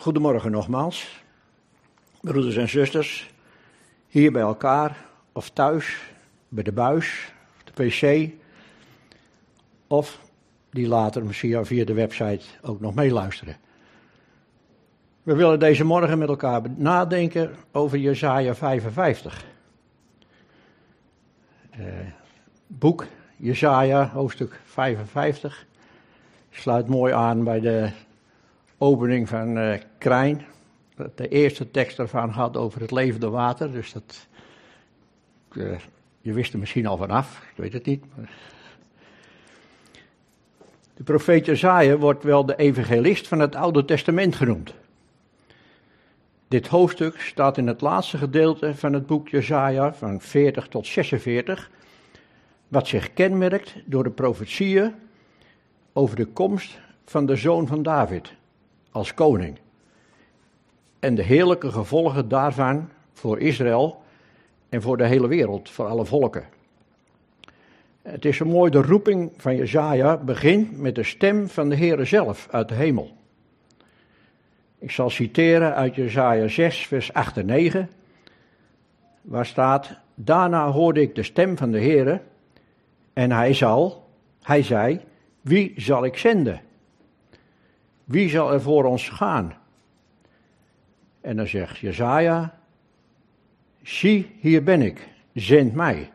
Goedemorgen nogmaals, broeders en zusters, hier bij elkaar of thuis, bij de buis, de pc, of die later misschien via de website ook nog meeluisteren. We willen deze morgen met elkaar nadenken over Jesaja 55. Uh, boek Jesaja, hoofdstuk 55, sluit mooi aan bij de opening van uh, Krijn. De eerste tekst ervan gaat over het levende water, dus dat, uh, je wist er misschien al vanaf, ik weet het niet. De profeet Jezaja wordt wel de evangelist van het Oude Testament genoemd. Dit hoofdstuk staat in het laatste gedeelte van het boek Jezaja van 40 tot 46, wat zich kenmerkt door de profetieën over de komst van de zoon van David als koning. En de heerlijke gevolgen daarvan voor Israël en voor de hele wereld, voor alle volken. Het is zo mooi, de roeping van Jezaja begint met de stem van de Heere zelf uit de hemel. Ik zal citeren uit Jezaja 6, vers 8 en 9, waar staat, Daarna hoorde ik de stem van de Heere en hij zal, hij zei, wie zal ik zenden? Wie zal er voor ons gaan? En dan zegt Jezaja, zie, hier ben ik, zend mij.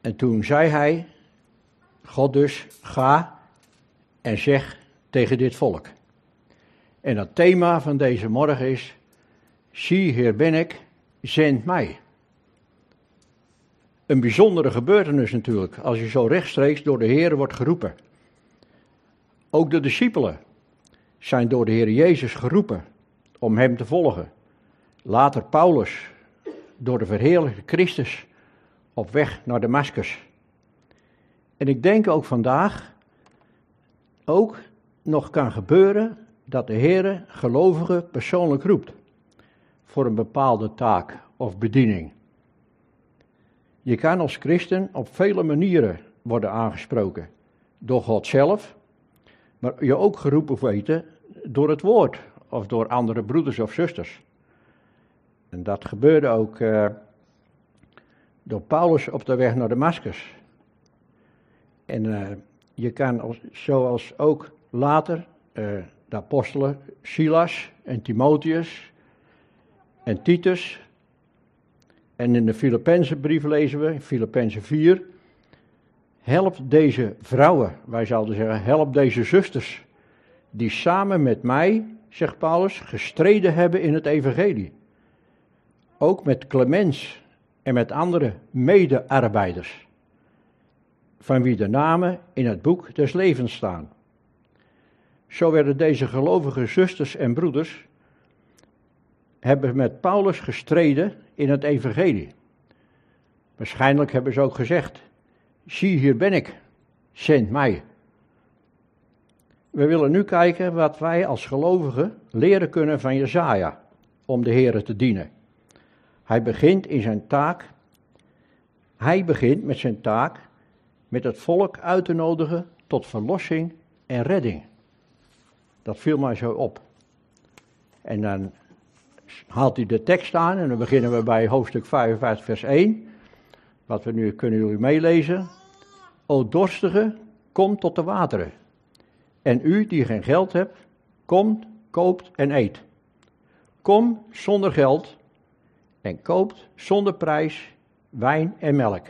En toen zei hij, God dus, ga en zeg tegen dit volk. En het thema van deze morgen is, zie, hier ben ik, zend mij. Een bijzondere gebeurtenis natuurlijk, als je zo rechtstreeks door de Heer wordt geroepen. Ook de discipelen zijn door de Heer Jezus geroepen om Hem te volgen. Later Paulus, door de verheerlijkte Christus, op weg naar Damascus. En ik denk ook vandaag, ook nog kan gebeuren dat de Heer gelovigen persoonlijk roept voor een bepaalde taak of bediening. Je kan als christen op vele manieren worden aangesproken. Door God zelf, maar je ook geroepen weten door het woord of door andere broeders of zusters. En dat gebeurde ook uh, door Paulus op de weg naar Damascus. En uh, je kan, zoals ook later, uh, de apostelen Silas en Timotheus en Titus. En in de Filippense brief lezen we, in Filippenzen 4, Help deze vrouwen, wij zouden zeggen, help deze zusters, die samen met mij, zegt Paulus, gestreden hebben in het evangelie. Ook met Clemens en met andere medearbeiders, van wie de namen in het boek des levens staan. Zo werden deze gelovige zusters en broeders, hebben met Paulus gestreden in het evangelie. Waarschijnlijk hebben ze ook gezegd, zie hier ben ik, zend mij. We willen nu kijken wat wij als gelovigen leren kunnen van Jezaja om de Heer te dienen. Hij begint in zijn taak, hij begint met zijn taak met het volk uit te nodigen tot verlossing en redding. Dat viel mij zo op. En dan haalt hij de tekst aan en dan beginnen we bij hoofdstuk 55 vers 1. Wat we nu kunnen jullie meelezen. O dorstige, kom tot de wateren. En u die geen geld hebt, komt, koopt en eet. Kom zonder geld en koopt zonder prijs wijn en melk.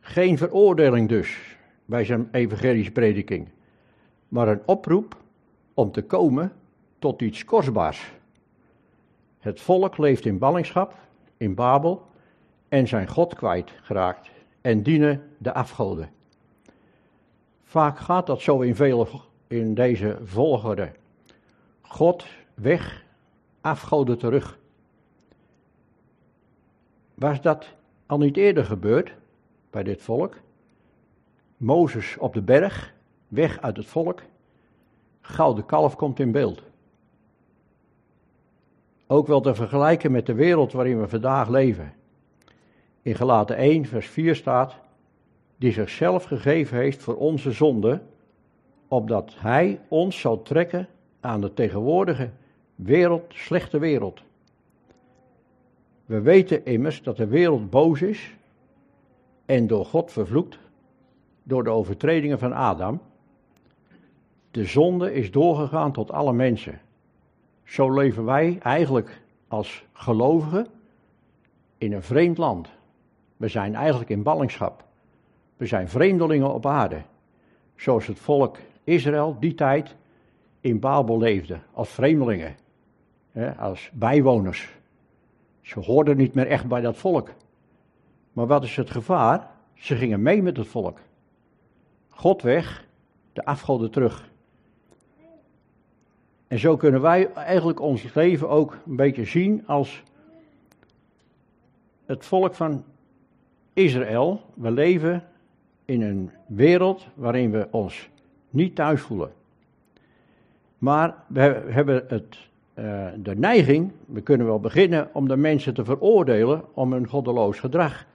Geen veroordeling dus bij zijn evangelische prediking, maar een oproep om te komen tot iets kostbaars. Het volk leeft in ballingschap, in Babel, en zijn God kwijtgeraakt en dienen de afgoden. Vaak gaat dat zo in, vele, in deze volgorde. God weg, afgoden terug. Was dat al niet eerder gebeurd bij dit volk? Mozes op de berg, weg uit het volk. Gouden kalf komt in beeld. Ook wel te vergelijken met de wereld waarin we vandaag leven in Gelaten 1, vers 4 staat, die zichzelf gegeven heeft voor onze zonde, opdat hij ons zal trekken aan de tegenwoordige wereld, slechte wereld. We weten immers dat de wereld boos is en door God vervloekt door de overtredingen van Adam. De zonde is doorgegaan tot alle mensen. Zo leven wij eigenlijk als gelovigen in een vreemd land. We zijn eigenlijk in ballingschap. We zijn vreemdelingen op aarde. Zoals het volk Israël die tijd in Babel leefde, als vreemdelingen, als bijwoners. Ze hoorden niet meer echt bij dat volk. Maar wat is het gevaar? Ze gingen mee met het volk. God weg, de afgoden terug. En zo kunnen wij eigenlijk ons leven ook een beetje zien als het volk van Israël. We leven in een wereld waarin we ons niet thuis voelen. Maar we hebben het, uh, de neiging, we kunnen wel beginnen om de mensen te veroordelen om hun goddeloos gedrag.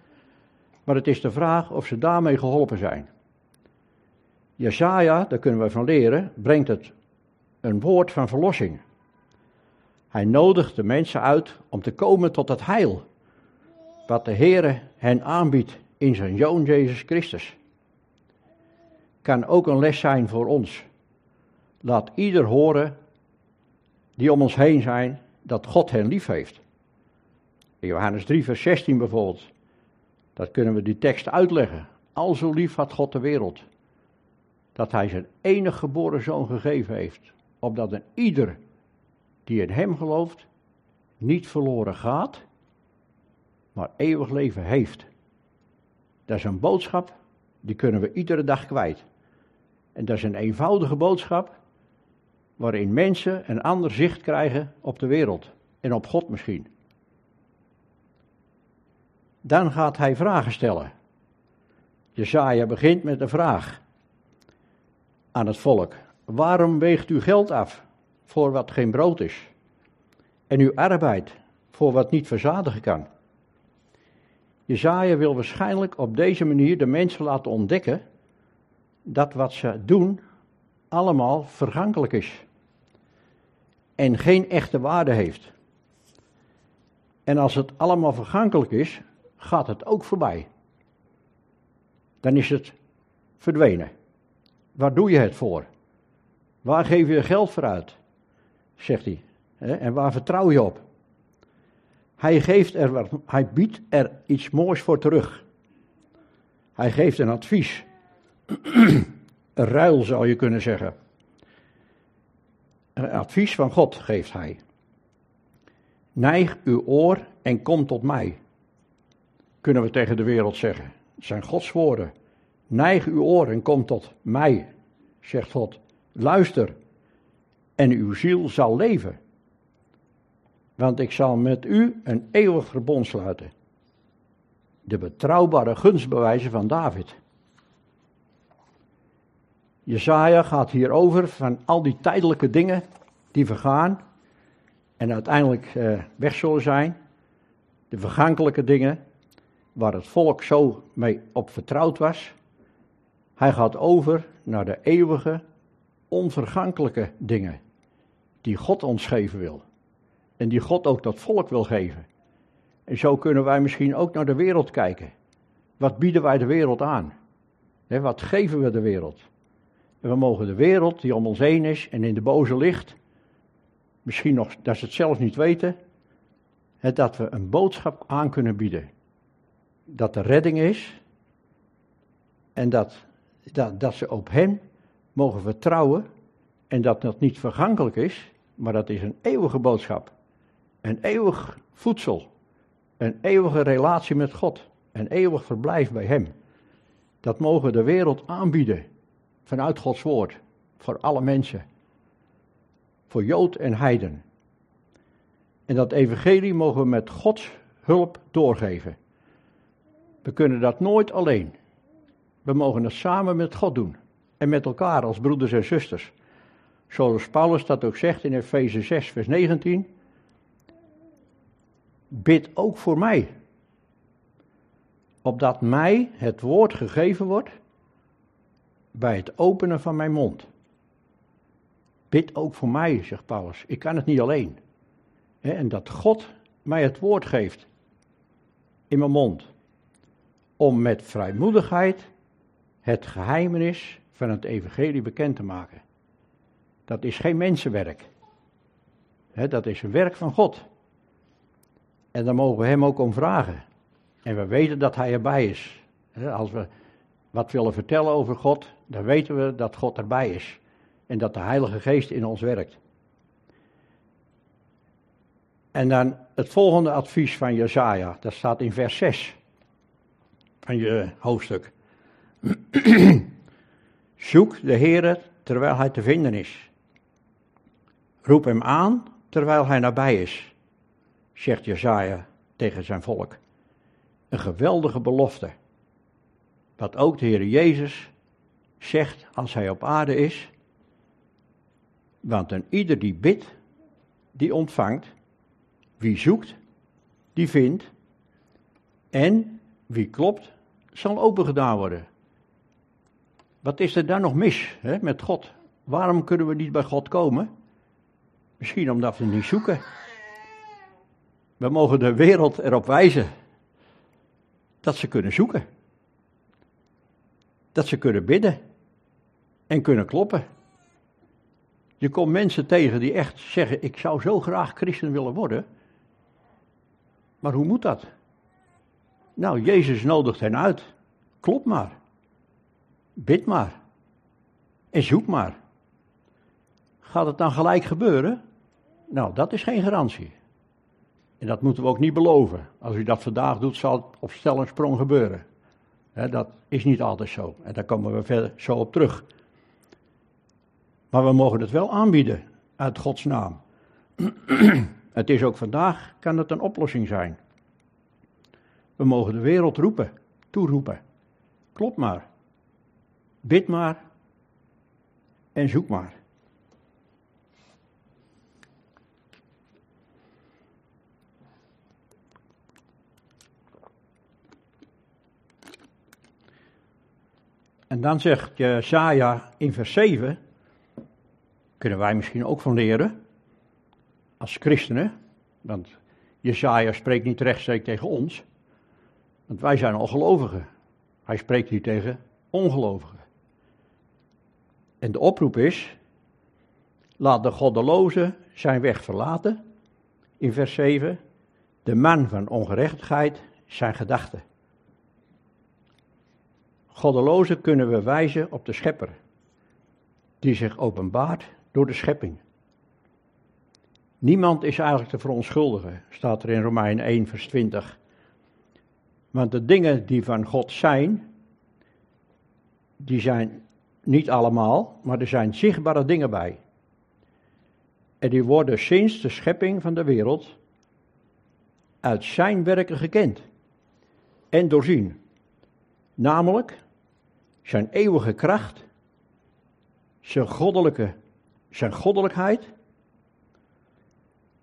Maar het is de vraag of ze daarmee geholpen zijn. Jesaja, daar kunnen we van leren, brengt het een woord van verlossing. Hij nodigt de mensen uit om te komen tot het heil, wat de Heere hen aanbiedt in zijn Zoon Jezus Christus. Kan ook een les zijn voor ons. Laat ieder horen die om ons heen zijn dat God hen lief heeft. In Johannes 3, vers 16 bijvoorbeeld. Dat kunnen we die tekst uitleggen. Al zo lief had God de wereld. Dat hij zijn enig geboren zoon gegeven heeft opdat een ieder die in hem gelooft niet verloren gaat, maar eeuwig leven heeft. Dat is een boodschap, die kunnen we iedere dag kwijt. En dat is een eenvoudige boodschap, waarin mensen een ander zicht krijgen op de wereld en op God misschien. Dan gaat hij vragen stellen. Jezaja begint met een vraag aan het volk. Waarom weegt u geld af voor wat geen brood is? En uw arbeid voor wat niet verzadigen kan? Jezaja wil waarschijnlijk op deze manier de mensen laten ontdekken dat wat ze doen allemaal vergankelijk is en geen echte waarde heeft. En als het allemaal vergankelijk is, gaat het ook voorbij. Dan is het verdwenen. Waar doe je het voor? Waar geef je geld voor uit? Zegt hij. En waar vertrouw je op? Hij, geeft er, hij biedt er iets moois voor terug. Hij geeft een advies. een ruil zou je kunnen zeggen. Een advies van God geeft hij. Neig uw oor en kom tot mij. Kunnen we tegen de wereld zeggen. Het zijn Gods woorden. Neig uw oor en kom tot mij, zegt God. Luister, en uw ziel zal leven. Want ik zal met u een eeuwig verbond sluiten. De betrouwbare gunstbewijzen van David. Jesaja gaat hier over van al die tijdelijke dingen die vergaan en uiteindelijk eh, weg zullen zijn. De vergankelijke dingen waar het volk zo mee op vertrouwd was. Hij gaat over naar de eeuwige onvergankelijke dingen die God ons geven wil. En die God ook dat volk wil geven. En zo kunnen wij misschien ook naar de wereld kijken. Wat bieden wij de wereld aan? wat geven we de wereld? En we mogen de wereld die om ons heen is en in de boze ligt, misschien nog dat ze het zelf niet weten, dat we een boodschap aan kunnen bieden. Dat er redding is en dat, dat, dat ze op Hem mogen vertrouwen en dat dat niet vergankelijk is, maar dat is een eeuwige boodschap. Een eeuwig voedsel. Een eeuwige relatie met God. Een eeuwig verblijf bij Hem. Dat mogen de wereld aanbieden vanuit Gods woord. Voor alle mensen. Voor Jood en Heiden. En dat evangelie mogen we met Gods hulp doorgeven. We kunnen dat nooit alleen. We mogen het samen met God doen en met elkaar als broeders en zusters. Zoals Paulus dat ook zegt in Efeze 6, vers 19. Bid ook voor mij. Opdat mij het woord gegeven wordt bij het openen van mijn mond. bid ook voor mij, zegt Paulus. Ik kan het niet alleen. En dat God mij het woord geeft in mijn mond. Om met vrijmoedigheid het geheimenis van het evangelie bekend te maken. Dat is geen mensenwerk. dat is een werk van God. En daar mogen we hem ook om vragen. En we weten dat hij erbij is. Als we wat willen vertellen over God, dan weten we dat God erbij is. En dat de Heilige Geest in ons werkt. En dan het volgende advies van Jezaja, dat staat in vers 6 van je hoofdstuk. Zoek de Heer terwijl hij te vinden is. Roep hem aan terwijl hij nabij is, zegt Jezaja tegen zijn volk. Een geweldige belofte. Wat ook de Heer Jezus zegt als hij op aarde is. Want een ieder die bidt, die ontvangt. Wie zoekt, die vindt. En wie klopt, zal opengedaan worden. Wat is er dan nog mis hè, met God? Waarom kunnen we niet bij God komen? Misschien omdat we niet zoeken. We mogen de wereld erop wijzen dat ze kunnen zoeken. Dat ze kunnen bidden en kunnen kloppen. Je komt mensen tegen die echt zeggen: Ik zou zo graag christen willen worden. Maar hoe moet dat? Nou, Jezus nodigt hen uit. Klop maar. Bid maar. En zoek maar. Gaat het dan gelijk gebeuren? Nou, dat is geen garantie. En dat moeten we ook niet beloven. Als u dat vandaag doet, zal het op stel en sprong gebeuren. dat is niet altijd zo. En daar komen we verder zo op terug. Maar we mogen het wel aanbieden uit Gods naam. het is ook vandaag, kan het een oplossing zijn. We mogen de wereld roepen, toeroepen. Klopt maar. Bid maar. En zoek maar. En dan zegt Jesaja in vers 7, kunnen wij misschien ook van leren, als christenen, want Jesaja spreekt niet rechtstreeks tegen ons, want wij zijn al gelovigen. Hij spreekt hier tegen ongelovigen. En de oproep is, laat de goddeloze zijn weg verlaten, in vers 7, de man van ongerechtigheid zijn gedachten. Goddelozen kunnen we wijzen op de schepper, die zich openbaart door de schepping. Niemand is eigenlijk te verontschuldigen, staat er in Romein 1, vers 20. Want de dingen die van God zijn, die zijn niet allemaal, maar er zijn zichtbare dingen bij. En die worden sinds de schepping van de wereld uit zijn werken gekend en doorzien. Namelijk zijn eeuwige kracht, zijn, goddelijke, zijn goddelijkheid,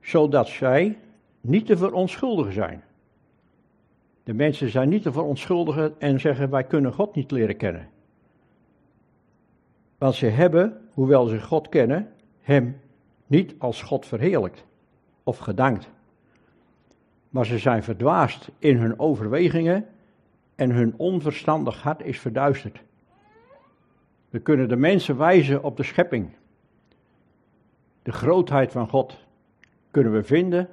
zodat zij niet te verontschuldigen zijn. De mensen zijn niet te verontschuldigen en zeggen wij kunnen God niet leren kennen. Want ze hebben, hoewel ze God kennen, Hem niet als God verheerlijkt of gedankt. Maar ze zijn verdwaasd in hun overwegingen en hun onverstandig hart is verduisterd. We kunnen de mensen wijzen op de schepping. De grootheid van God kunnen we vinden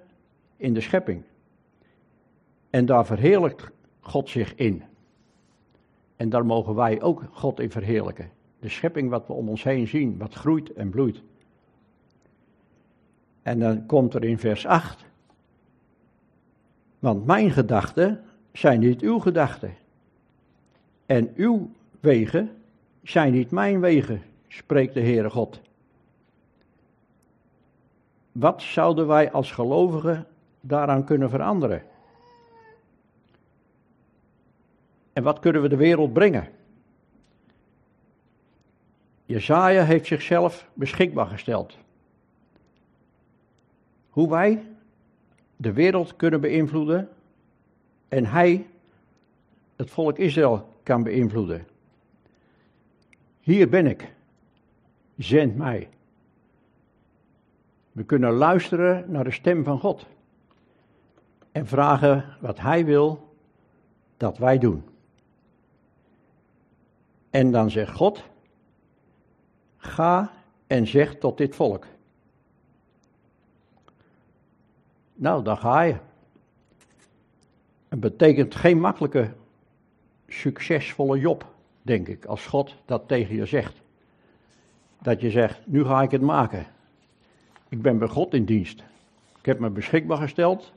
in de schepping. En daar verheerlijkt God zich in. En daar mogen wij ook God in verheerlijken. De schepping wat we om ons heen zien, wat groeit en bloeit. En dan komt er in vers 8. Want mijn gedachten zijn niet uw gedachten. En uw wegen zijn niet mijn wegen, spreekt de Heere God. Wat zouden wij als gelovigen daaraan kunnen veranderen? En wat kunnen we de wereld brengen? Jezaja heeft zichzelf beschikbaar gesteld. Hoe wij de wereld kunnen beïnvloeden en hij het volk Israël kan beïnvloeden. Hier ben ik, zend mij. We kunnen luisteren naar de stem van God. En vragen wat Hij wil dat wij doen. En dan zegt God, ga en zeg tot dit volk. Nou, dan ga je. Het betekent geen makkelijke, succesvolle job, denk ik, als God dat tegen je zegt. Dat je zegt, nu ga ik het maken. Ik ben bij God in dienst. Ik heb me beschikbaar gesteld.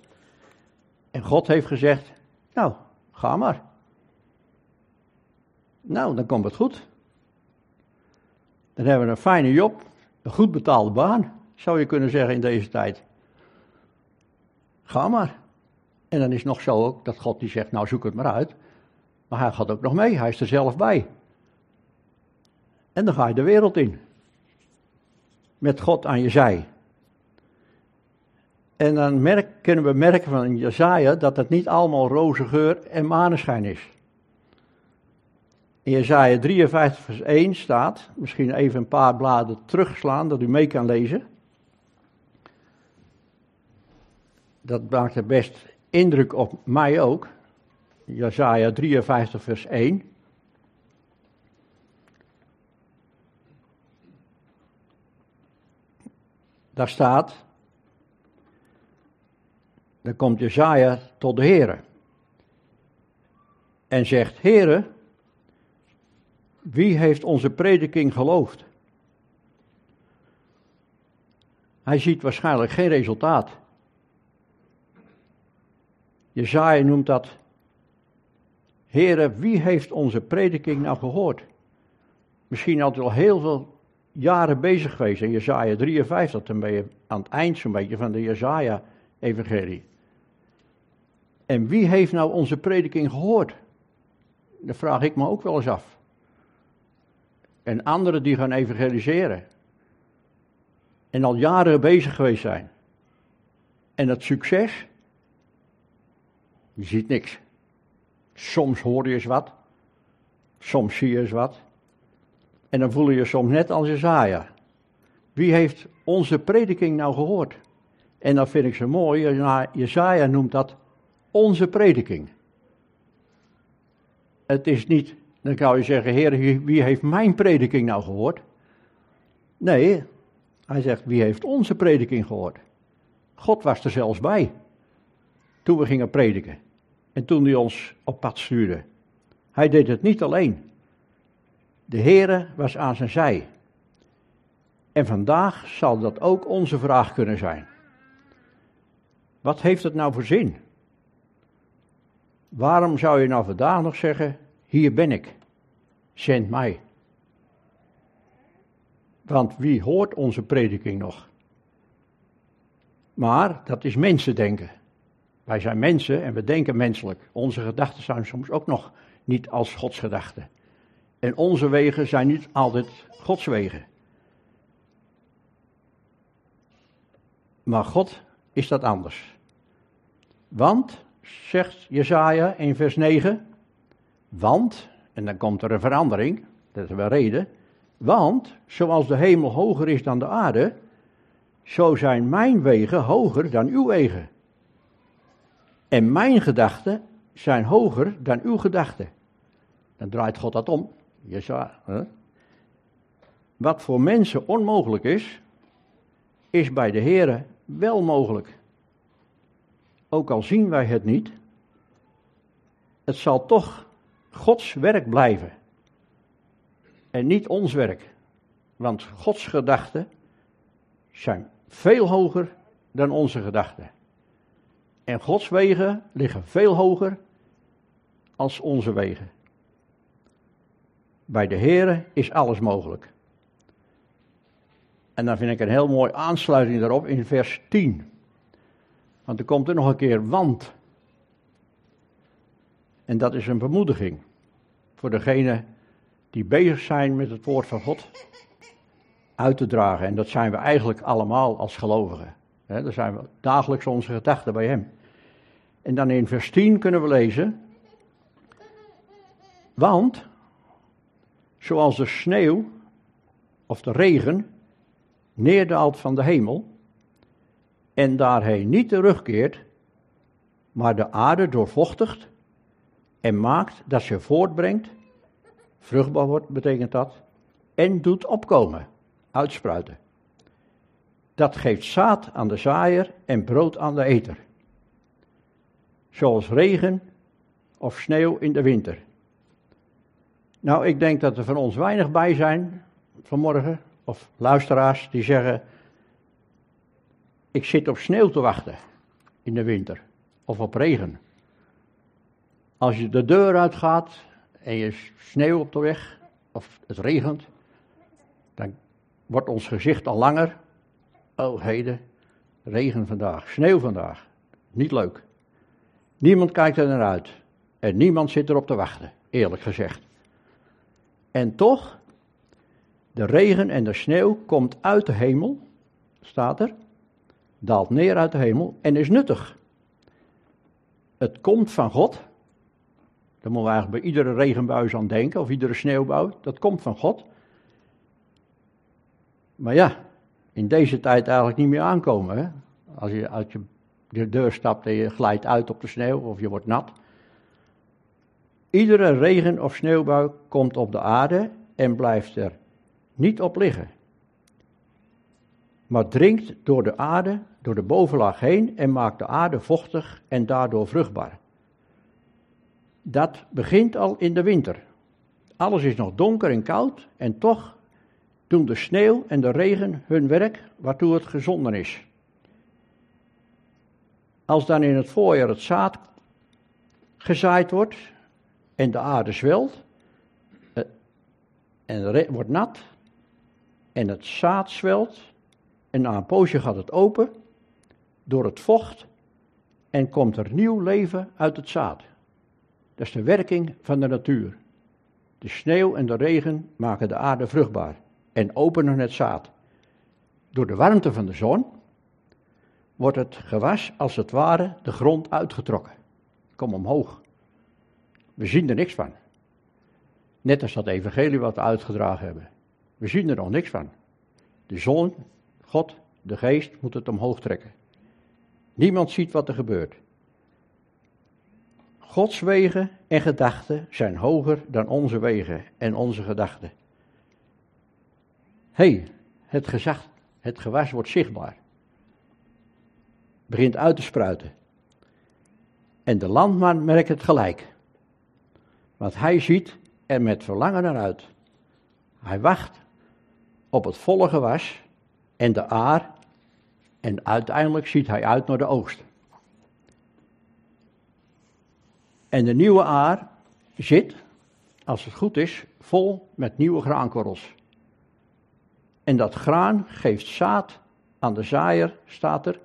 En God heeft gezegd, nou, ga maar. Nou, dan komt het goed. Dan hebben we een fijne job, een goed betaalde baan, zou je kunnen zeggen in deze tijd. Ga maar. En dan is nog zo ook dat God die zegt, nou zoek het maar uit. Maar hij gaat ook nog mee, hij is er zelf bij. En dan ga je de wereld in. Met God aan je zij. En dan kunnen we merken van Jezaja dat het niet allemaal roze geur en maneschijn is. In Jezaja 53 vers 1 staat, misschien even een paar bladen terugslaan, dat u mee kan lezen. Dat maakt er best indruk op mij ook. Jezaja 53 vers 1. Daar staat, dan komt Jezaja tot de Heere. En zegt, Heere, wie heeft onze prediking geloofd? Hij ziet waarschijnlijk geen resultaat. Jezaja noemt dat, Heere, wie heeft onze prediking nou gehoord? Misschien hij al heel veel jaren bezig geweest in Jezaja 53, dan ben je aan het eind zo'n beetje van de Jezaja-evangelie. En wie heeft nou onze prediking gehoord? Dat vraag ik me ook wel eens af. En anderen die gaan evangeliseren. En al jaren bezig geweest zijn. En dat succes, je ziet niks. Soms hoor je eens wat. Soms zie je eens wat. En dan voel je je soms net als Jezaja. Wie heeft onze prediking nou gehoord? En dat vind ik zo mooi. Jezaja noemt dat onze prediking. Het is niet, dan kan je zeggen, Heer, wie heeft mijn prediking nou gehoord? Nee, hij zegt, wie heeft onze prediking gehoord? God was er zelfs bij. Toen we gingen prediken. En toen hij ons op pad stuurde. Hij deed het niet alleen. De Heere was aan zijn zij. En vandaag zal dat ook onze vraag kunnen zijn. Wat heeft het nou voor zin? Waarom zou je nou vandaag nog zeggen, hier ben ik, zend mij? Want wie hoort onze prediking nog? Maar dat is mensen denken. Wij zijn mensen en we denken menselijk. Onze gedachten zijn soms ook nog niet als Gods gedachten. En onze wegen zijn niet altijd Gods wegen. Maar God is dat anders. Want zegt Jesaja in vers 9. Want, en dan komt er een verandering, dat is wel reden. Want, zoals de hemel hoger is dan de aarde, zo zijn mijn wegen hoger dan uw wegen. En mijn gedachten zijn hoger dan uw gedachten. Dan draait God dat om. Jesaja, hè? Wat voor mensen onmogelijk is, is bij de Here wel mogelijk ook al zien wij het niet, het zal toch Gods werk blijven. En niet ons werk. Want Gods gedachten zijn veel hoger dan onze gedachten. En Gods wegen liggen veel hoger als onze wegen. Bij de Here is alles mogelijk. En dan vind ik een heel mooi aansluiting daarop in vers 10. Want er komt er nog een keer want. En dat is een bemoediging voor degene die bezig zijn met het woord van God uit te dragen. En dat zijn we eigenlijk allemaal als gelovigen. Daar zijn we dagelijks onze gedachten bij Hem. En dan in vers 10 kunnen we lezen. Want, zoals de sneeuw of de regen neerdaalt van de hemel en daarheen niet terugkeert, maar de aarde doorvochtigt en maakt dat ze voortbrengt, vruchtbaar wordt betekent dat, en doet opkomen, uitspruiten. Dat geeft zaad aan de zaaier en brood aan de eter. Zoals regen of sneeuw in de winter. Nou, ik denk dat er van ons weinig bij zijn vanmorgen, of luisteraars die zeggen: Ik zit op sneeuw te wachten in de winter, of op regen. Als je de deur uitgaat en je sneeuw op de weg, of het regent, dan wordt ons gezicht al langer. Oh, heden, regen vandaag, sneeuw vandaag. Niet leuk. Niemand kijkt er naar uit. En niemand zit erop te wachten, eerlijk gezegd. En toch, de regen en de sneeuw komt uit de hemel, staat er, daalt neer uit de hemel en is nuttig. Het komt van God. Daar moeten we eigenlijk bij iedere regenbuis aan denken, of iedere sneeuwbouw. Dat komt van God. Maar ja, in deze tijd eigenlijk niet meer aankomen. Hè? Als je uit je de deur stapt en je glijdt uit op de sneeuw of je wordt nat. Iedere regen- of sneeuwbui komt op de aarde en blijft er niet op liggen. Maar dringt door de aarde, door de bovenlaag heen en maakt de aarde vochtig en daardoor vruchtbaar. Dat begint al in de winter. Alles is nog donker en koud en toch doen de sneeuw en de regen hun werk waartoe het gezonden is. Als dan in het voorjaar het zaad gezaaid wordt en de aarde zwelt eh, en wordt nat en het zaad zwelt en na een poosje gaat het open door het vocht en komt er nieuw leven uit het zaad. Dat is de werking van de natuur. De sneeuw en de regen maken de aarde vruchtbaar en openen het zaad. Door de warmte van de zon wordt het gewas als het ware de grond uitgetrokken. Kom omhoog. We zien er niks van. Net als dat evangelie wat we uitgedragen hebben. We zien er nog niks van. De zon, God, de geest moet het omhoog trekken. Niemand ziet wat er gebeurt. Gods wegen en gedachten zijn hoger dan onze wegen en onze gedachten. Hé, hey, het gezag, het gewas wordt zichtbaar begint uit te spruiten. En de landman merkt het gelijk. Want hij ziet er met verlangen naar uit. Hij wacht op het volle gewas en de aar. En uiteindelijk ziet hij uit naar de oogst. En de nieuwe aar zit, als het goed is, vol met nieuwe graankorrels. En dat graan geeft zaad aan de zaaier, staat er,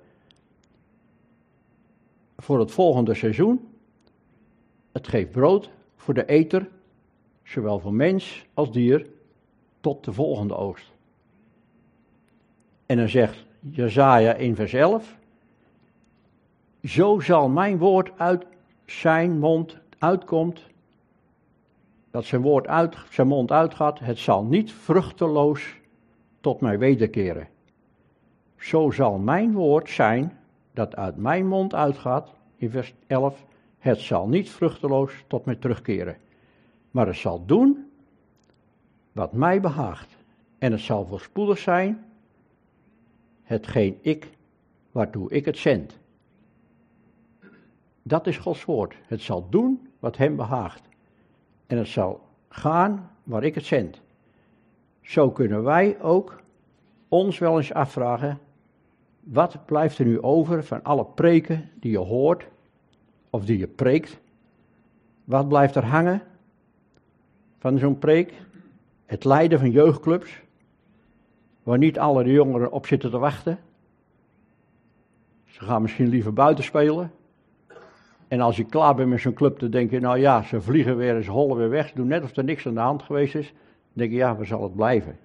voor het volgende seizoen. Het geeft brood voor de eter, zowel voor mens als dier, tot de volgende oogst. En dan zegt Jezaja in vers 11, zo zal mijn woord uit zijn mond uitkomt, dat zijn woord uit zijn mond uitgaat, het zal niet vruchteloos tot mij wederkeren. Zo zal mijn woord zijn dat uit mijn mond uitgaat, in vers 11, het zal niet vruchteloos tot mij terugkeren, maar het zal doen wat mij behaagt. En het zal voorspoedig zijn, hetgeen ik, waartoe ik het zend. Dat is Gods woord. Het zal doen wat hem behaagt. En het zal gaan waar ik het zend. Zo kunnen wij ook ons wel eens afvragen, wat blijft er nu over van alle preken die je hoort of die je preekt? Wat blijft er hangen van zo'n preek? Het leiden van jeugdclubs, waar niet alle jongeren op zitten te wachten. Ze gaan misschien liever buiten spelen. En als je klaar bent met zo'n club, dan denk je, nou ja, ze vliegen weer ze hollen weer weg. Ze doen net of er niks aan de hand geweest is. Dan denk je, ja, waar zal het blijven?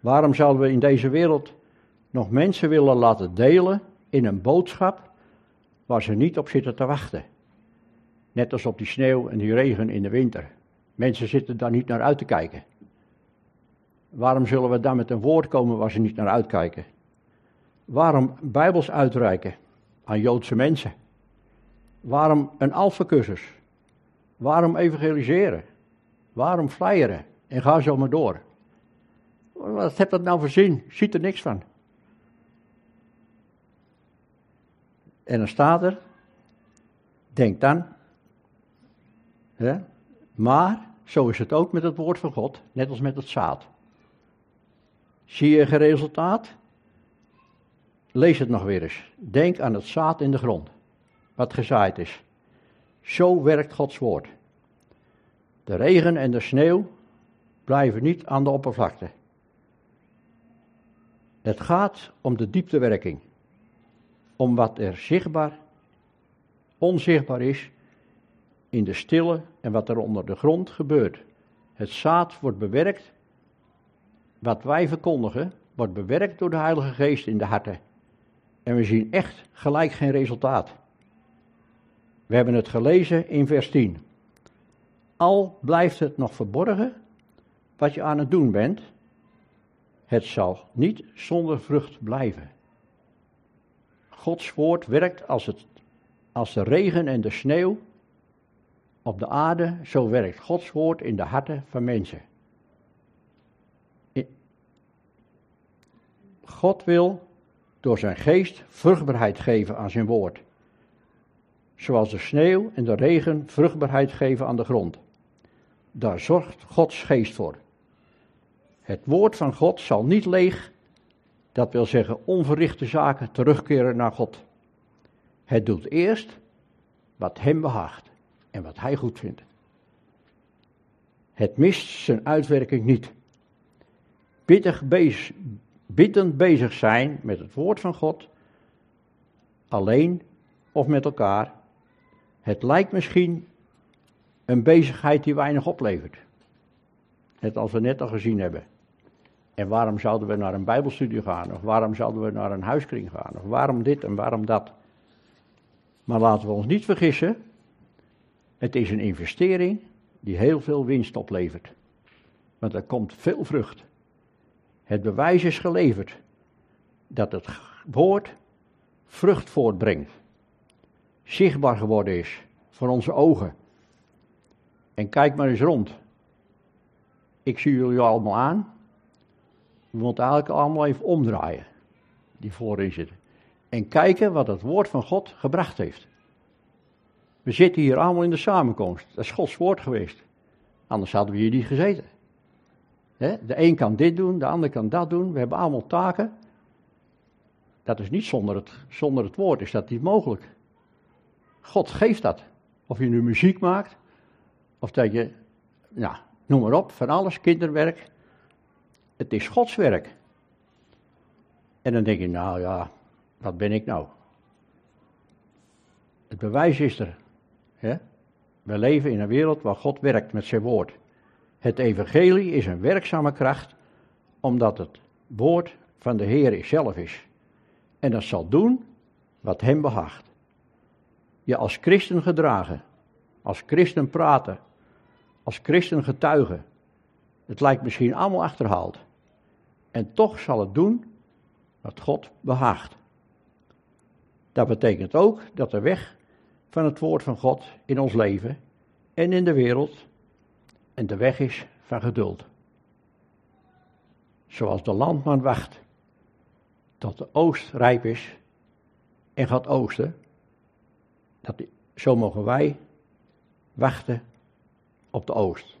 Waarom zouden we in deze wereld nog mensen willen laten delen in een boodschap waar ze niet op zitten te wachten? Net als op die sneeuw en die regen in de winter. Mensen zitten daar niet naar uit te kijken. Waarom zullen we dan met een woord komen waar ze niet naar uitkijken? Waarom Bijbels uitreiken aan Joodse mensen? Waarom een alfacursus? Waarom evangeliseren? Waarom flyeren? En ga zo maar door. Wat heeft dat nou voor zin? Ziet er niks van. En dan staat er, denk dan, hè, maar zo is het ook met het woord van God, net als met het zaad. Zie je geen resultaat? Lees het nog weer eens. Denk aan het zaad in de grond, wat gezaaid is. Zo werkt Gods woord. De regen en de sneeuw blijven niet aan de oppervlakte. Het gaat om de dieptewerking. Om wat er zichtbaar, onzichtbaar is in de stille en wat er onder de grond gebeurt. Het zaad wordt bewerkt. Wat wij verkondigen, wordt bewerkt door de Heilige Geest in de harten. En we zien echt gelijk geen resultaat. We hebben het gelezen in vers 10. Al blijft het nog verborgen wat je aan het doen bent, het zal niet zonder vrucht blijven. Gods woord werkt als, het, als de regen en de sneeuw op de aarde, zo werkt Gods woord in de harten van mensen. God wil door zijn geest vruchtbaarheid geven aan zijn woord. Zoals de sneeuw en de regen vruchtbaarheid geven aan de grond. Daar zorgt Gods geest voor. Het woord van God zal niet leeg, dat wil zeggen onverrichte zaken, terugkeren naar God. Het doet eerst wat hem behaagt en wat hij goed vindt. Het mist zijn uitwerking niet. Biddend bezig, biddend bezig zijn met het woord van God, alleen of met elkaar. Het lijkt misschien een bezigheid die weinig oplevert. Net als we net al gezien hebben. En waarom zouden we naar een Bijbelstudie gaan? Of waarom zouden we naar een huiskring gaan? Of waarom dit en waarom dat? Maar laten we ons niet vergissen. Het is een investering die heel veel winst oplevert. Want er komt veel vrucht. Het bewijs is geleverd dat het woord vrucht voortbrengt. Zichtbaar geworden is voor onze ogen. En kijk maar eens rond. Ik zie jullie allemaal aan. We moeten eigenlijk allemaal even omdraaien, die voorin zitten. En kijken wat het woord van God gebracht heeft. We zitten hier allemaal in de samenkomst. Dat is Gods woord geweest. Anders hadden we hier niet gezeten. De een kan dit doen, de ander kan dat doen. We hebben allemaal taken. Dat is niet zonder het, zonder het woord, is dat niet mogelijk. God geeft dat. Of je nu muziek maakt, of dat je, ja, noem maar op, van alles, kinderwerk. Het is Gods werk. En dan denk je, nou ja, wat ben ik nou? Het bewijs is er. We leven in een wereld waar God werkt met zijn woord. Het evangelie is een werkzame kracht, omdat het woord van de Heer zelf is. En dat zal doen wat hem behaagt. Je als christen gedragen, als christen praten, als christen getuigen. Het lijkt misschien allemaal achterhaald. En toch zal het doen wat God behaagt. Dat betekent ook dat de weg van het woord van God in ons leven en in de wereld en de weg is van geduld. Zoals de landman wacht tot de oost rijp is en gaat oosten, dat, zo mogen wij wachten op de oost.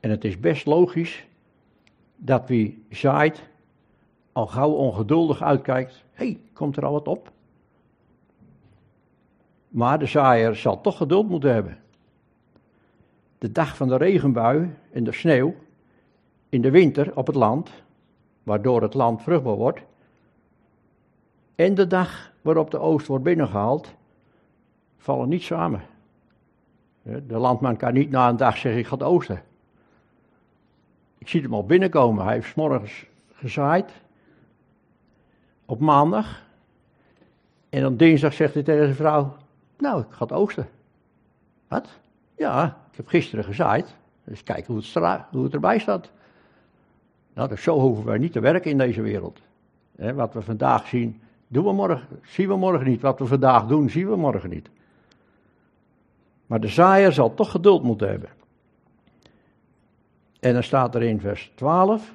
En het is best logisch dat wie zaait al gauw ongeduldig uitkijkt. Hé, hey, komt er al wat op? Maar de zaaier zal toch geduld moeten hebben. De dag van de regenbui en de sneeuw in de winter op het land, waardoor het land vruchtbaar wordt, en de dag waarop de oost wordt binnengehaald, vallen niet samen. De landman kan niet na een dag zeggen: Ik ga het oosten. Ik zie hem al binnenkomen. Hij heeft morgens gezaaid. Op maandag. En dan dinsdag zegt hij tegen zijn vrouw: Nou, ik ga het oosten. Wat? Ja, ik heb gisteren gezaaid. Dus kijken hoe het, hoe het erbij staat. Nou, dus zo hoeven wij niet te werken in deze wereld. wat we vandaag zien, doen we morgen, zien we morgen niet. Wat we vandaag doen, zien we morgen niet. Maar de zaaier zal toch geduld moeten hebben. En dan staat er in vers 12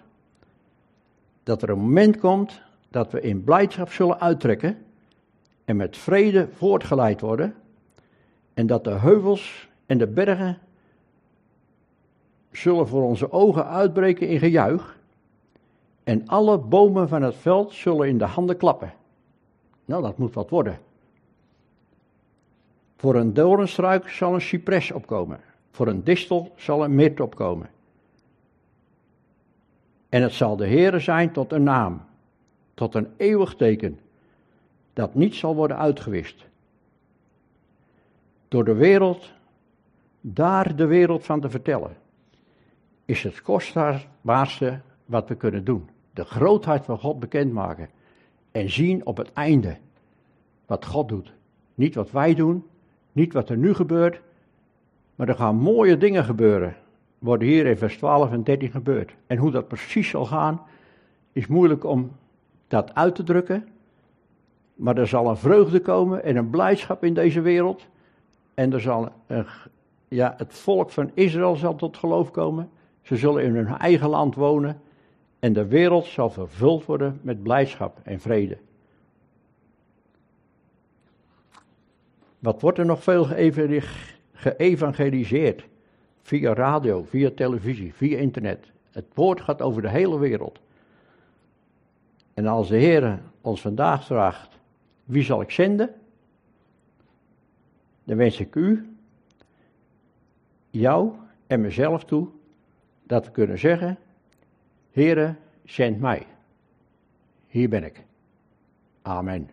dat er een moment komt dat we in blijdschap zullen uittrekken en met vrede voortgeleid worden en dat de heuvels en de bergen zullen voor onze ogen uitbreken in gejuich en alle bomen van het veld zullen in de handen klappen. Nou, dat moet wat worden. Voor een doornstruik zal een cipres opkomen. Voor een distel zal een mirt opkomen. En het zal de Heere zijn tot een naam, tot een eeuwig teken, dat niet zal worden uitgewist. Door de wereld, daar de wereld van te vertellen, is het kostbaarste wat we kunnen doen. De grootheid van God bekendmaken en zien op het einde wat God doet. Niet wat wij doen, niet wat er nu gebeurt, maar er gaan mooie dingen gebeuren worden hier in vers 12 en 13 gebeurd. En hoe dat precies zal gaan, is moeilijk om dat uit te drukken. Maar er zal een vreugde komen en een blijdschap in deze wereld. En er zal een, ja, het volk van Israël zal tot geloof komen. Ze zullen in hun eigen land wonen. En de wereld zal vervuld worden met blijdschap en vrede. Wat wordt er nog veel geëvangeliseerd? Via radio, via televisie, via internet. Het woord gaat over de hele wereld. En als de Heer ons vandaag vraagt, wie zal ik zenden? Dan wens ik u, jou en mezelf toe, dat we kunnen zeggen, Heere, zend mij. Hier ben ik. Amen.